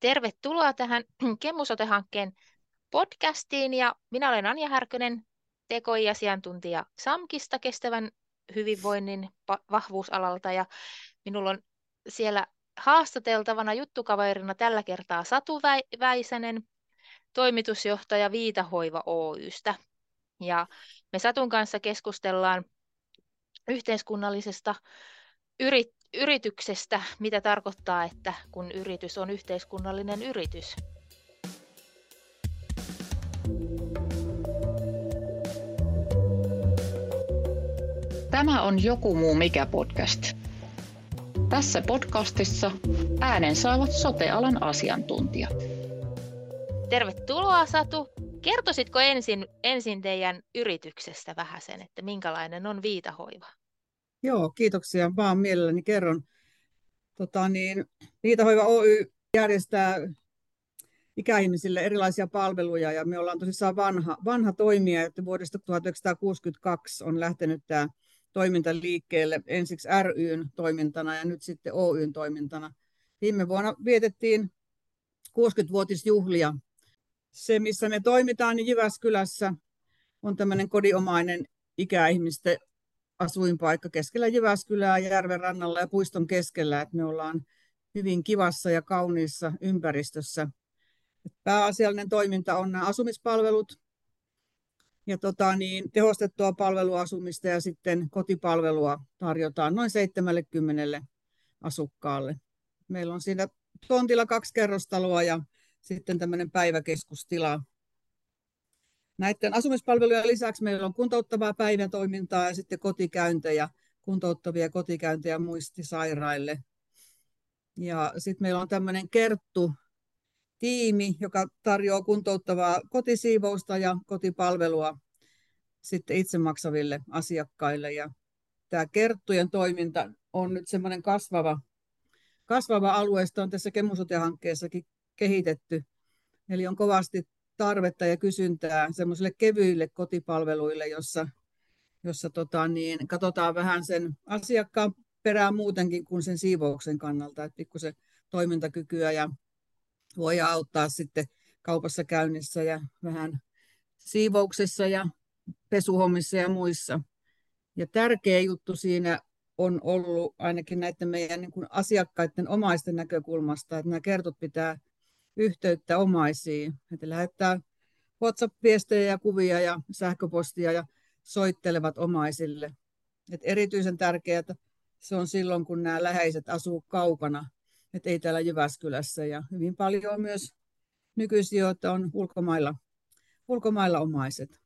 Tervetuloa tähän Kemusote-hankkeen podcastiin ja minä olen Anja Härkönen, TKI-asiantuntija SAMKista kestävän hyvinvoinnin vahvuusalalta ja minulla on siellä haastateltavana juttukaverina tällä kertaa Satu Väisänen, toimitusjohtaja Viitahoiva Oystä. Ja me Satun kanssa keskustellaan yhteiskunnallisesta yrit- yrityksestä, mitä tarkoittaa, että kun yritys on yhteiskunnallinen yritys. Tämä on Joku muu mikä podcast. Tässä podcastissa äänen saavat sotealan asiantuntijat. Tervetuloa Satu. Kertoisitko ensin, ensin teidän yrityksestä vähän sen, että minkälainen on Viitahoiva? Joo, kiitoksia. Vaan mielelläni kerron. Tota, niin, Viitahoiva Oy järjestää ikäihmisille erilaisia palveluja ja me ollaan tosissaan vanha, vanha toimija, että vuodesta 1962 on lähtenyt tämä toiminta liikkeelle ensiksi ryn toimintana ja nyt sitten Oyn toimintana. Viime vuonna vietettiin 60-vuotisjuhlia. Se, missä me toimitaan, niin Jyväskylässä on tämmöinen kodinomainen ikäihmisten asuinpaikka keskellä Jyväskylää, järven rannalla ja puiston keskellä. Että me ollaan hyvin kivassa ja kauniissa ympäristössä. Pääasiallinen toiminta on nämä asumispalvelut ja tota, niin, tehostettua palveluasumista ja sitten kotipalvelua tarjotaan noin 70 asukkaalle. Meillä on siinä tontilla kaksi kerrostaloa ja sitten tämmöinen päiväkeskustila Näiden asumispalvelujen lisäksi meillä on kuntouttavaa päivätoimintaa ja sitten kotikäyntejä, kuntouttavia kotikäyntejä muistisairaille. Ja sitten meillä on tämmöinen kerttu tiimi, joka tarjoaa kuntouttavaa kotisiivousta ja kotipalvelua sitten itse maksaville asiakkaille. Ja tämä kerttujen toiminta on nyt semmoinen kasvava, kasvava alue, sitä on tässä Kemusote-hankkeessakin kehitetty. Eli on kovasti tarvetta ja kysyntää semmoisille kevyille kotipalveluille, jossa, jossa tota, niin, katsotaan vähän sen asiakkaan perään muutenkin kuin sen siivouksen kannalta, että pikkusen toimintakykyä ja voi auttaa sitten kaupassa käynnissä ja vähän siivouksessa ja pesuhommissa ja muissa. Ja tärkeä juttu siinä on ollut ainakin näiden meidän niin kuin asiakkaiden omaisten näkökulmasta, että nämä kertot pitää yhteyttä omaisiin. Että lähettää WhatsApp-viestejä ja kuvia ja sähköpostia ja soittelevat omaisille. Et erityisen tärkeää se on silloin, kun nämä läheiset asuu kaukana, että ei täällä Jyväskylässä. Ja hyvin paljon on myös nykyisiä, joita on ulkomailla, ulkomailla omaiset.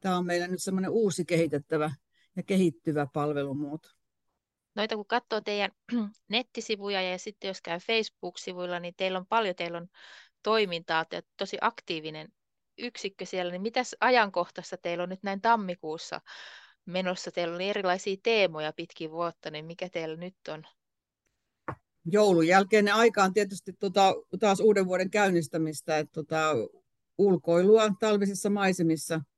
Tämä on meillä nyt semmoinen uusi kehitettävä ja kehittyvä palvelumuoto noita kun katsoo teidän nettisivuja ja sitten jos käy Facebook-sivuilla, niin teillä on paljon, teillä on toimintaa, te tosi aktiivinen yksikkö siellä, niin mitäs ajankohtaista teillä on nyt näin tammikuussa menossa? Teillä on erilaisia teemoja pitkin vuotta, niin mikä teillä nyt on? Joulun jälkeinen aika on tietysti tota, taas uuden vuoden käynnistämistä, että tota, ulkoilua talvisissa maisemissa –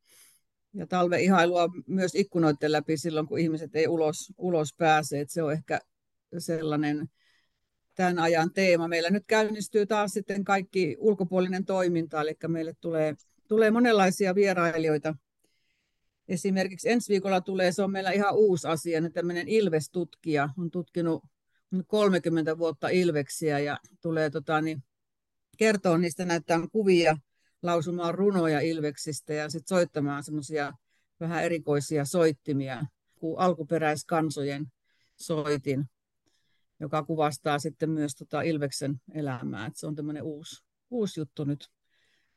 ja talveihailua myös ikkunoiden läpi silloin, kun ihmiset ei ulos, ulos pääse. Et se on ehkä sellainen tämän ajan teema. Meillä nyt käynnistyy taas sitten kaikki ulkopuolinen toiminta, eli meille tulee, tulee monenlaisia vierailijoita. Esimerkiksi ensi viikolla tulee, se on meillä ihan uusi asia, että tämmöinen Ilves-tutkija on tutkinut 30 vuotta Ilveksiä ja tulee tota, niin, kertoa niistä, näyttää kuvia lausumaan runoja Ilveksistä ja sitten soittamaan semmoisia vähän erikoisia soittimia, kuin alkuperäiskansojen soitin, joka kuvastaa sitten myös tota Ilveksen elämää. Et se on tämmöinen uusi, uusi juttu nyt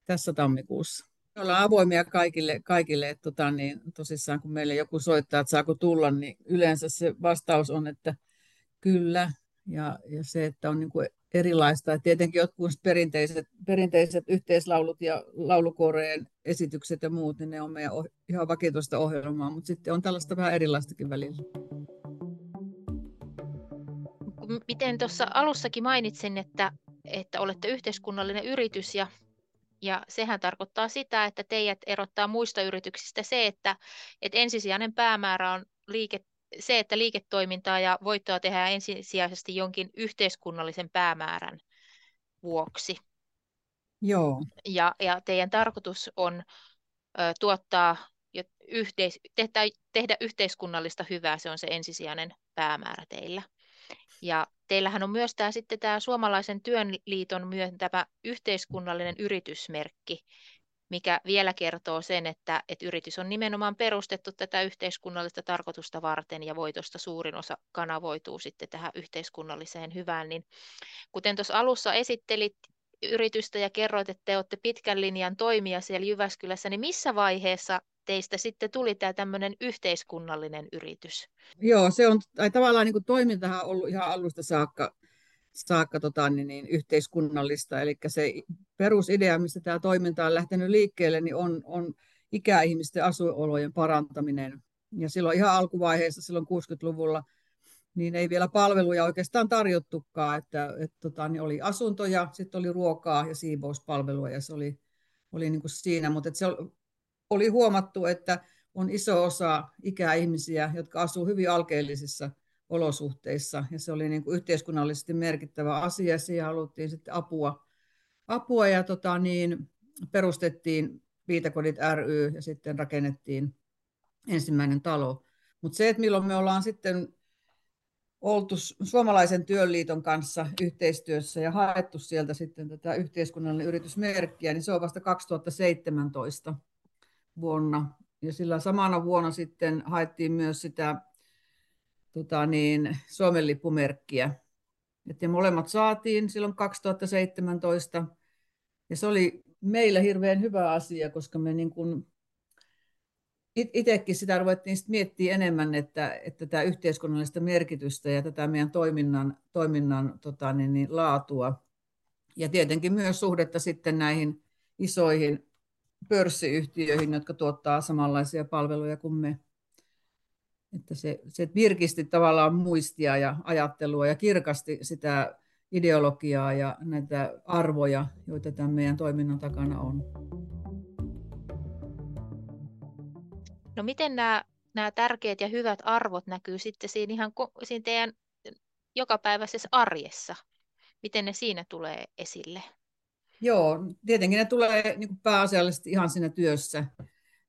tässä tammikuussa. Me ollaan avoimia kaikille, kaikille että tota, niin, tosissaan kun meille joku soittaa, että saako tulla, niin yleensä se vastaus on, että kyllä. Ja, ja se, että on niin kuin erilaista. Et tietenkin jotkut perinteiset, perinteiset yhteislaulut ja laulukuoreen esitykset ja muut, niin ne on meidän oh, ihan vakituista ohjelmaa, mutta sitten on tällaista vähän erilaistakin välillä. Miten tuossa alussakin mainitsin, että, että olette yhteiskunnallinen yritys ja, ja sehän tarkoittaa sitä, että teidät erottaa muista yrityksistä se, että, että ensisijainen päämäärä on liike, se, että liiketoimintaa ja voittoa tehdään ensisijaisesti jonkin yhteiskunnallisen päämäärän vuoksi. Joo. Ja, ja teidän tarkoitus on ö, tuottaa yhteis, tehdä, tehdä yhteiskunnallista hyvää, se on se ensisijainen päämäärä teillä. Ja teillähän on myös tämä, sitten tämä Suomalaisen työnliiton myöntämä yhteiskunnallinen yritysmerkki, mikä vielä kertoo sen, että, että yritys on nimenomaan perustettu tätä yhteiskunnallista tarkoitusta varten ja voitosta suurin osa kanavoituu sitten tähän yhteiskunnalliseen hyvään. Niin kuten tuossa alussa esittelit yritystä ja kerroit, että te olette pitkän linjan toimija siellä Jyväskylässä, niin missä vaiheessa teistä sitten tuli tämä tämmöinen yhteiskunnallinen yritys? Joo, se on tai tavallaan niin kuin toimintahan on ollut ihan alusta saakka, saakka tota, niin, niin, yhteiskunnallista. Eli se perusidea, missä tämä toiminta on lähtenyt liikkeelle, niin on, on ikäihmisten asuinolojen parantaminen. Ja silloin ihan alkuvaiheessa, silloin 60-luvulla, niin ei vielä palveluja oikeastaan tarjottukaan, että, että tota, niin oli asuntoja, sitten oli ruokaa ja siivouspalvelua ja se oli, oli niin kuin siinä, mutta se oli huomattu, että on iso osa ikäihmisiä, jotka asuu hyvin alkeellisissa olosuhteissa, ja se oli niin kuin yhteiskunnallisesti merkittävä asia, siihen haluttiin sitten apua, apua ja tota, niin, perustettiin Viitakodit ry ja sitten rakennettiin ensimmäinen talo. Mutta se, että milloin me ollaan sitten oltu Suomalaisen työnliiton kanssa yhteistyössä ja haettu sieltä sitten tätä yhteiskunnallinen yritysmerkkiä, niin se on vasta 2017 vuonna. Ja sillä samana vuonna sitten haettiin myös sitä tota niin, Suomen lippumerkkiä. Et ja molemmat saatiin silloin 2017. Ja se oli meillä hirveän hyvä asia, koska me niin kuin itsekin sitä ruvettiin sit miettiä enemmän, että, että tämä yhteiskunnallista merkitystä ja tätä meidän toiminnan, toiminnan tota, niin, niin, laatua ja tietenkin myös suhdetta sitten näihin isoihin pörssiyhtiöihin, jotka tuottaa samanlaisia palveluja kuin me. Että se, se virkisti tavallaan muistia ja ajattelua ja kirkasti sitä ideologiaa ja näitä arvoja, joita tämän meidän toiminnan takana on. No miten nämä, nämä tärkeät ja hyvät arvot näkyy sitten siinä ihan siinä teidän jokapäiväisessä arjessa? Miten ne siinä tulee esille? Joo, tietenkin ne tulee niin pääasiallisesti ihan siinä työssä.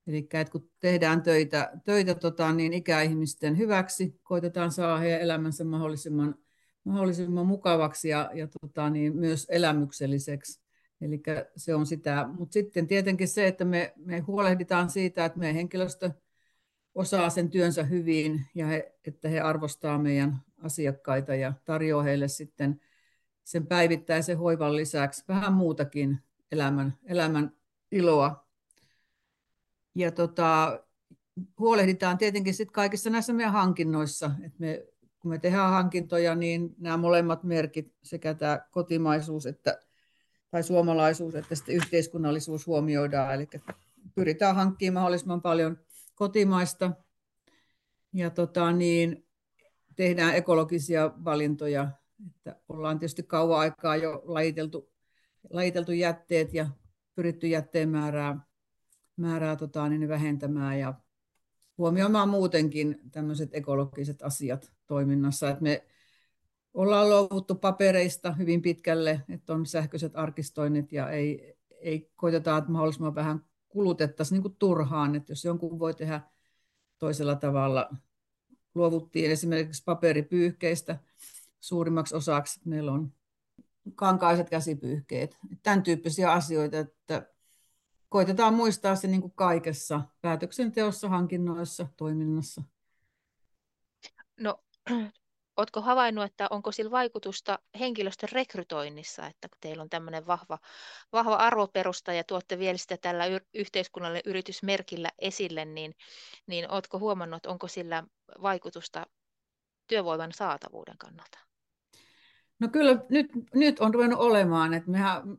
Eli kun tehdään töitä, töitä tota, niin ikäihmisten hyväksi, koitetaan saada heidän elämänsä mahdollisimman, mahdollisimman mukavaksi ja, ja tota, niin myös elämykselliseksi. Eli se on sitä. Mutta sitten tietenkin se, että me, me huolehditaan siitä, että meidän henkilöstö osaa sen työnsä hyvin ja he, että he arvostaa meidän asiakkaita ja tarjoaa heille sitten sen päivittäisen hoivan lisäksi vähän muutakin elämän, elämän iloa. Ja tota, huolehditaan tietenkin sit kaikissa näissä meidän hankinnoissa. Et me, kun me tehdään hankintoja, niin nämä molemmat merkit, sekä tämä kotimaisuus että, tai suomalaisuus että sitten yhteiskunnallisuus huomioidaan. Eli pyritään hankkimaan mahdollisimman paljon kotimaista ja tota, niin, tehdään ekologisia valintoja että ollaan tietysti kauan aikaa jo lajiteltu, lajiteltu jätteet ja pyritty jätteen määrää, määrää tota, niin vähentämään ja huomioimaan muutenkin tämmöiset ekologiset asiat toiminnassa. Et me ollaan luovuttu papereista hyvin pitkälle, että on sähköiset arkistoinnit ja ei, ei koitetaan, että mahdollisimman vähän kulutettaisiin niin turhaan, että jos jonkun voi tehdä toisella tavalla. Luovuttiin esimerkiksi paperipyyhkeistä suurimmaksi osaksi. Meillä on kankaiset käsipyyhkeet, tämän tyyppisiä asioita, että koitetaan muistaa se niin kuin kaikessa päätöksenteossa, hankinnoissa, toiminnassa. No, oletko havainnut, että onko sillä vaikutusta henkilöstön rekrytoinnissa, että kun teillä on tämmöinen vahva, vahva arvoperusta ja tuotte vielä sitä tällä yhteiskunnalle yritysmerkillä esille, niin, niin oletko huomannut, että onko sillä vaikutusta työvoiman saatavuuden kannalta? No kyllä nyt, nyt on ruvennut olemaan, että mehän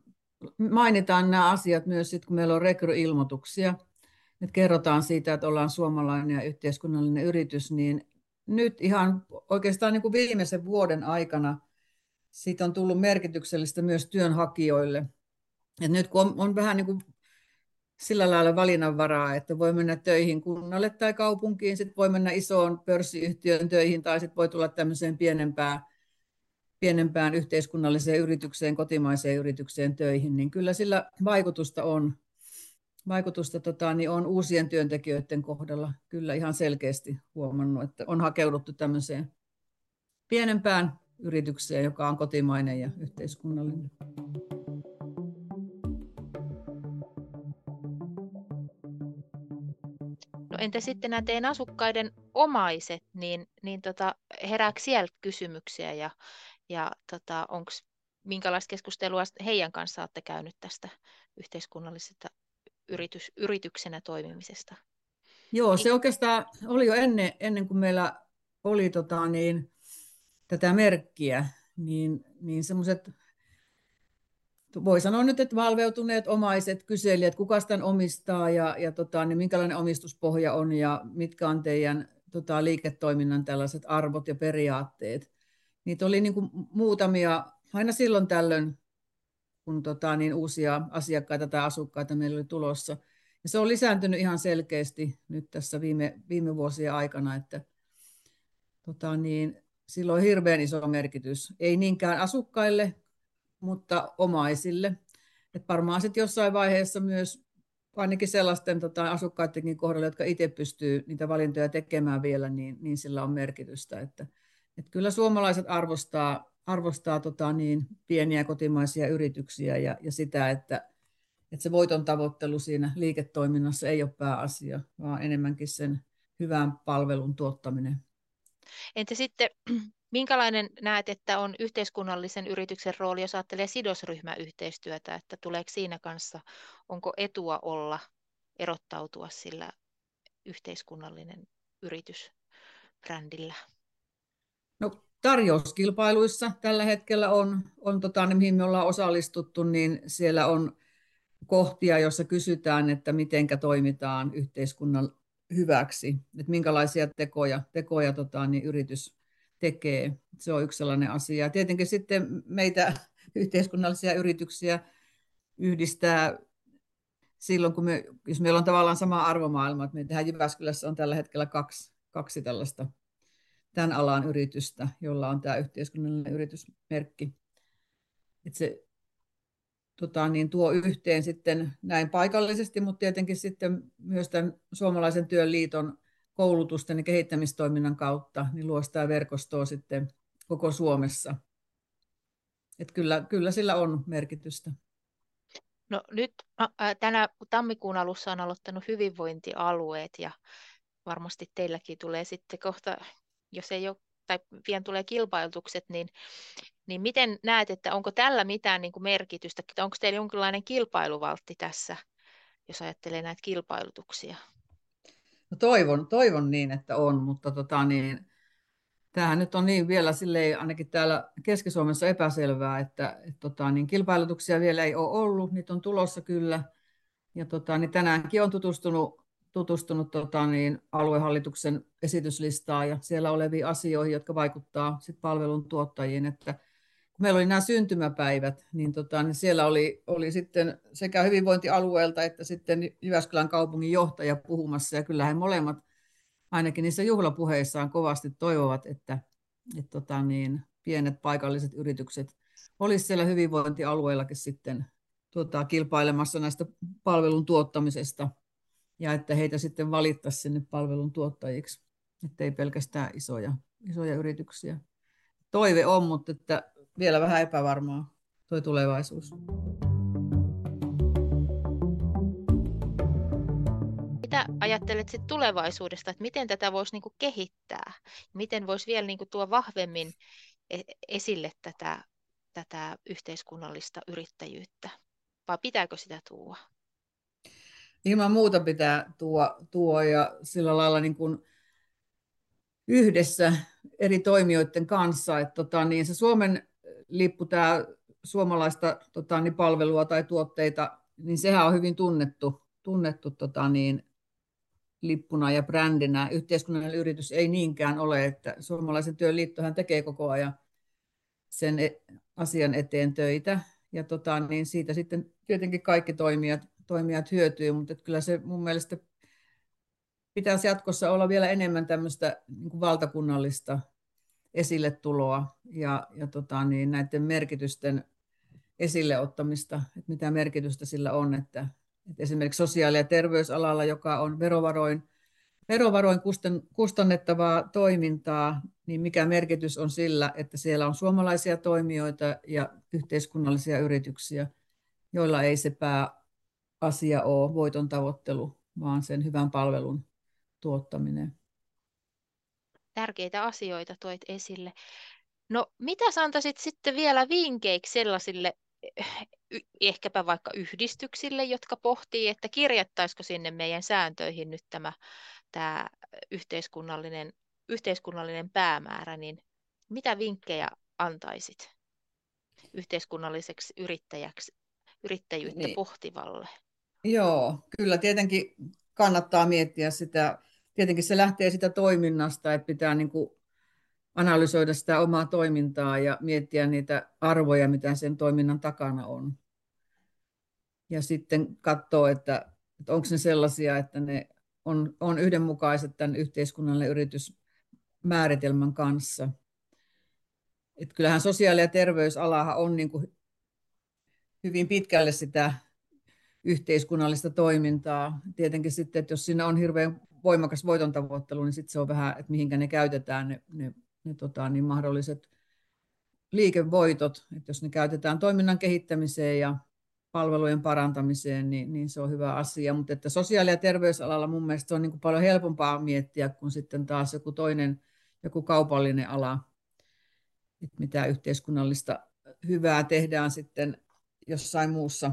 mainitaan nämä asiat myös sitten, kun meillä on rekryilmoituksia, että kerrotaan siitä, että ollaan suomalainen ja yhteiskunnallinen yritys, niin nyt ihan oikeastaan niin kuin viimeisen vuoden aikana siitä on tullut merkityksellistä myös työnhakijoille. Et nyt kun on, on vähän niin kuin sillä lailla valinnanvaraa, että voi mennä töihin kunnalle tai kaupunkiin, sitten voi mennä isoon pörssiyhtiön töihin tai sitten voi tulla tämmöiseen pienempään pienempään yhteiskunnalliseen yritykseen, kotimaiseen yritykseen töihin, niin kyllä sillä vaikutusta on. Vaikutusta tota, niin on uusien työntekijöiden kohdalla kyllä ihan selkeästi huomannut, että on hakeuduttu tämmöiseen pienempään yritykseen, joka on kotimainen ja yhteiskunnallinen. No entä sitten nämä teidän asukkaiden omaiset, niin, niin tota, herääkö siellä kysymyksiä ja, ja tota, onko minkälaista keskustelua heidän kanssa olette käynyt tästä yhteiskunnallisesta yritys, yrityksenä toimimisesta? Joo, se oikeastaan oli jo ennen, ennen kuin meillä oli tota, niin, tätä merkkiä, niin, niin semmoiset, voi sanoa nyt, että valveutuneet omaiset kyselivät, kuka sitä omistaa ja, ja tota, niin minkälainen omistuspohja on ja mitkä on teidän tota, liiketoiminnan tällaiset arvot ja periaatteet. Niitä oli niin kuin muutamia, aina silloin tällöin, kun tota, niin uusia asiakkaita tai asukkaita meillä oli tulossa. Ja se on lisääntynyt ihan selkeästi nyt tässä viime, viime vuosien aikana, että tota, niin, sillä on hirveän iso merkitys. Ei niinkään asukkaille, mutta omaisille. Et varmaan sitten jossain vaiheessa myös ainakin sellaisten tota, asukkaidenkin kohdalla, jotka itse pystyy niitä valintoja tekemään vielä, niin, niin sillä on merkitystä. Että, et kyllä suomalaiset arvostaa, arvostaa tota, niin, pieniä kotimaisia yrityksiä ja, ja sitä, että, että se voiton tavoittelu siinä liiketoiminnassa ei ole pääasia, vaan enemmänkin sen hyvän palvelun tuottaminen. Entä sitten, minkälainen näet, että on yhteiskunnallisen yrityksen rooli, jos ajattelee sidosryhmäyhteistyötä, että tuleeko siinä kanssa, onko etua olla, erottautua sillä yhteiskunnallinen yritys brändillä? No, tarjouskilpailuissa tällä hetkellä on, on tota, niin mihin me ollaan osallistuttu, niin siellä on kohtia, joissa kysytään, että miten toimitaan yhteiskunnan hyväksi, että minkälaisia tekoja, tekoja tota, niin yritys tekee. Se on yksi sellainen asia. Tietenkin sitten meitä yhteiskunnallisia yrityksiä yhdistää silloin, kun me, jos meillä on tavallaan sama arvomaailma, että me tehdään Jyväskylässä on tällä hetkellä kaksi, kaksi tällaista tämän alan yritystä, jolla on tämä yhteiskunnallinen yritysmerkki. Että se tota, niin tuo yhteen sitten näin paikallisesti, mutta tietenkin sitten myös tämän Suomalaisen työn liiton koulutusten ja kehittämistoiminnan kautta niin luo sitä verkostoa sitten koko Suomessa. Et kyllä, kyllä sillä on merkitystä. No nyt tänä tammikuun alussa on aloittanut hyvinvointialueet ja varmasti teilläkin tulee sitten kohta, jos ei ole, tai pian tulee kilpailutukset, niin niin miten näet, että onko tällä mitään niin kuin merkitystä, onko teillä jonkinlainen kilpailuvaltti tässä, jos ajattelee näitä kilpailutuksia? No toivon, toivon niin, että on, mutta tota niin, tämähän nyt on niin vielä silleen, ainakin täällä Keski-Suomessa epäselvää, että et tota, niin kilpailutuksia vielä ei ole ollut, niitä on tulossa kyllä. Ja tota, niin tänäänkin on tutustunut, tutustunut tota, niin, aluehallituksen esityslistaa ja siellä oleviin asioihin, jotka vaikuttaa sit palvelun tuottajiin, että kun meillä oli nämä syntymäpäivät, niin, tota, niin siellä oli, oli sitten sekä hyvinvointialueelta että sitten Jyväskylän kaupungin johtaja puhumassa, ja kyllähän molemmat ainakin niissä juhlapuheissaan kovasti toivovat, että, että tota, niin, pienet paikalliset yritykset olisivat siellä hyvinvointialueellakin sitten tota, kilpailemassa näistä palvelun tuottamisesta, ja että heitä sitten valittaisiin sinne palvelun tuottajiksi, ettei pelkästään isoja, isoja yrityksiä. Toive on, mutta että vielä vähän epävarmaa tuo tulevaisuus. Mitä ajattelet sit tulevaisuudesta, että miten tätä voisi niinku kehittää? Miten voisi vielä niinku tuo vahvemmin e-, esille tätä, tätä yhteiskunnallista yrittäjyyttä? Vai pitääkö sitä tuoda? Ilman muuta pitää tuo, tuo ja sillä lailla niin kuin yhdessä eri toimijoiden kanssa. Että tota, niin se Suomen lippu, tämä suomalaista tota, niin palvelua tai tuotteita, niin sehän on hyvin tunnettu, tunnettu tota, niin, lippuna ja brändinä. Yhteiskunnallinen yritys ei niinkään ole, että suomalaisen työn liittohan tekee koko ajan sen e, asian eteen töitä. Ja tota, niin siitä sitten tietenkin kaikki toimijat, toimijat hyötyy, mutta kyllä se mun mielestä pitäisi jatkossa olla vielä enemmän tämmöistä niin valtakunnallista esille tuloa ja, ja tota, niin näiden merkitysten esille ottamista, että mitä merkitystä sillä on, että, että esimerkiksi sosiaali- ja terveysalalla, joka on verovaroin, verovaroin kustannettavaa toimintaa, niin mikä merkitys on sillä, että siellä on suomalaisia toimijoita ja yhteiskunnallisia yrityksiä, joilla ei se pääasia ole voiton tavoittelu, vaan sen hyvän palvelun tuottaminen. Tärkeitä asioita toit esille. No mitä sä antaisit sitten vielä vinkkeiksi sellaisille ehkäpä vaikka yhdistyksille, jotka pohtii, että kirjattaisiko sinne meidän sääntöihin nyt tämä, tämä yhteiskunnallinen, yhteiskunnallinen päämäärä, niin mitä vinkkejä antaisit yhteiskunnalliseksi yrittäjäksi, yrittäjyyttä niin. pohtivalle? Joo, kyllä tietenkin kannattaa miettiä sitä. Tietenkin se lähtee sitä toiminnasta, että pitää niin kuin analysoida sitä omaa toimintaa ja miettiä niitä arvoja, mitä sen toiminnan takana on. Ja sitten katsoa, että, että onko ne sellaisia, että ne on, on yhdenmukaiset tämän yhteiskunnalle yritysmääritelmän kanssa. Et kyllähän sosiaali- ja terveysalahan on niin kuin hyvin pitkälle sitä yhteiskunnallista toimintaa. Tietenkin sitten, että jos siinä on hirveän voimakas voiton tavoittelu, niin sitten se on vähän, että mihinkä ne käytetään ne, ne ne tota, niin mahdolliset liikevoitot, että jos ne käytetään toiminnan kehittämiseen ja palvelujen parantamiseen, niin, niin se on hyvä asia. Mutta että sosiaali- ja terveysalalla mun mielestä se on niin kuin paljon helpompaa miettiä kuin sitten taas joku toinen, joku kaupallinen ala, että mitä yhteiskunnallista hyvää tehdään sitten jossain muussa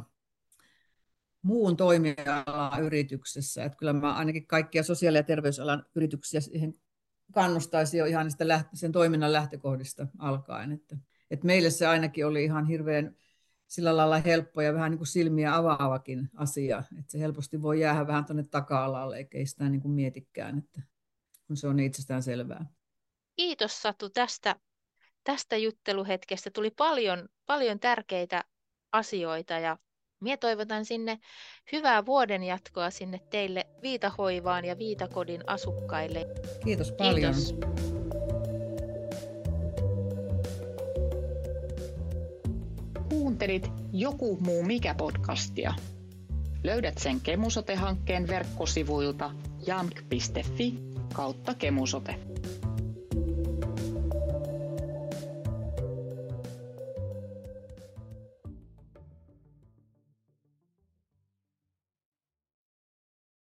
muun toimiala yrityksessä. Että kyllä mä ainakin kaikkia sosiaali- ja terveysalan yrityksiä siihen kannustaisi jo ihan sitä sen toiminnan lähtökohdista alkaen. Että, että meille se ainakin oli ihan hirveän sillä lailla helppo ja vähän niin kuin silmiä avaavakin asia, että se helposti voi jäädä vähän tuonne taka-alalle, eikä ei sitä niin kuin mietikään, että kun se on itsestään selvää. Kiitos Satu tästä, tästä jutteluhetkestä. Tuli paljon, paljon tärkeitä asioita ja Mie toivotan sinne hyvää vuoden jatkoa sinne teille Viitahoivaan ja Viitakodin asukkaille. Kiitos paljon. Kiitos. Kuuntelit Joku muu mikä podcastia. Löydät sen Kemusote-hankkeen verkkosivuilta jamk.fi kautta kemusote.